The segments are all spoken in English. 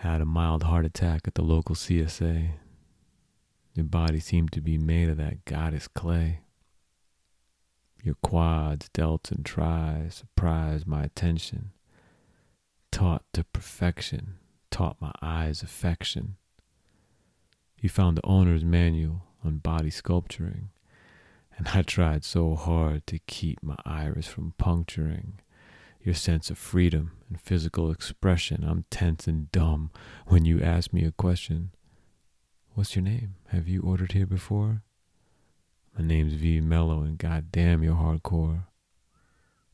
Had a mild heart attack at the local CSA. Your body seemed to be made of that goddess clay. Your quads, delts, and tris surprised my attention. Taut to perfection, taught my eyes affection. You found the owner's manual on body sculpturing, and I tried so hard to keep my iris from puncturing your sense of freedom and physical expression. I'm tense and dumb when you ask me a question. What's your name? Have you ordered here before? My name's V Mello, and goddamn, you're hardcore.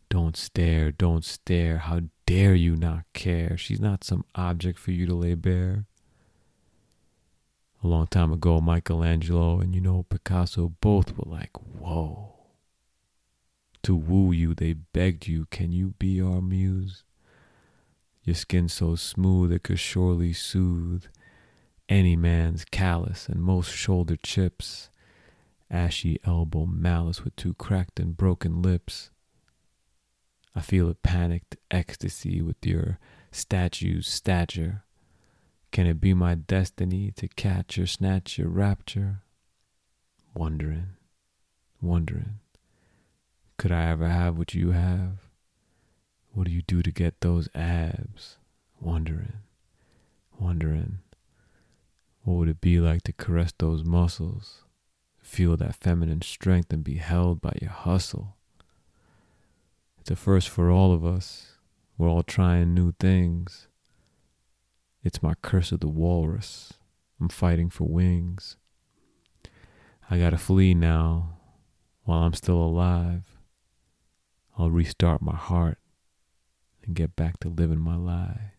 Don't stare, don't stare. How dare you not care? She's not some object for you to lay bare. A long time ago, Michelangelo and you know Picasso both were like, whoa. To woo you, they begged you, can you be our muse? Your skin so smooth it could surely soothe any man's callous and most shoulder chips, ashy elbow malice with two cracked and broken lips. I feel a panicked ecstasy with your statue's stature. Can it be my destiny to catch or snatch your rapture? Wondering, wondering, could I ever have what you have? What do you do to get those abs? Wondering, wondering. What would it be like to caress those muscles, feel that feminine strength, and be held by your hustle? It's a first for all of us. We're all trying new things. It's my curse of the walrus. I'm fighting for wings. I gotta flee now while I'm still alive. I'll restart my heart and get back to living my lie.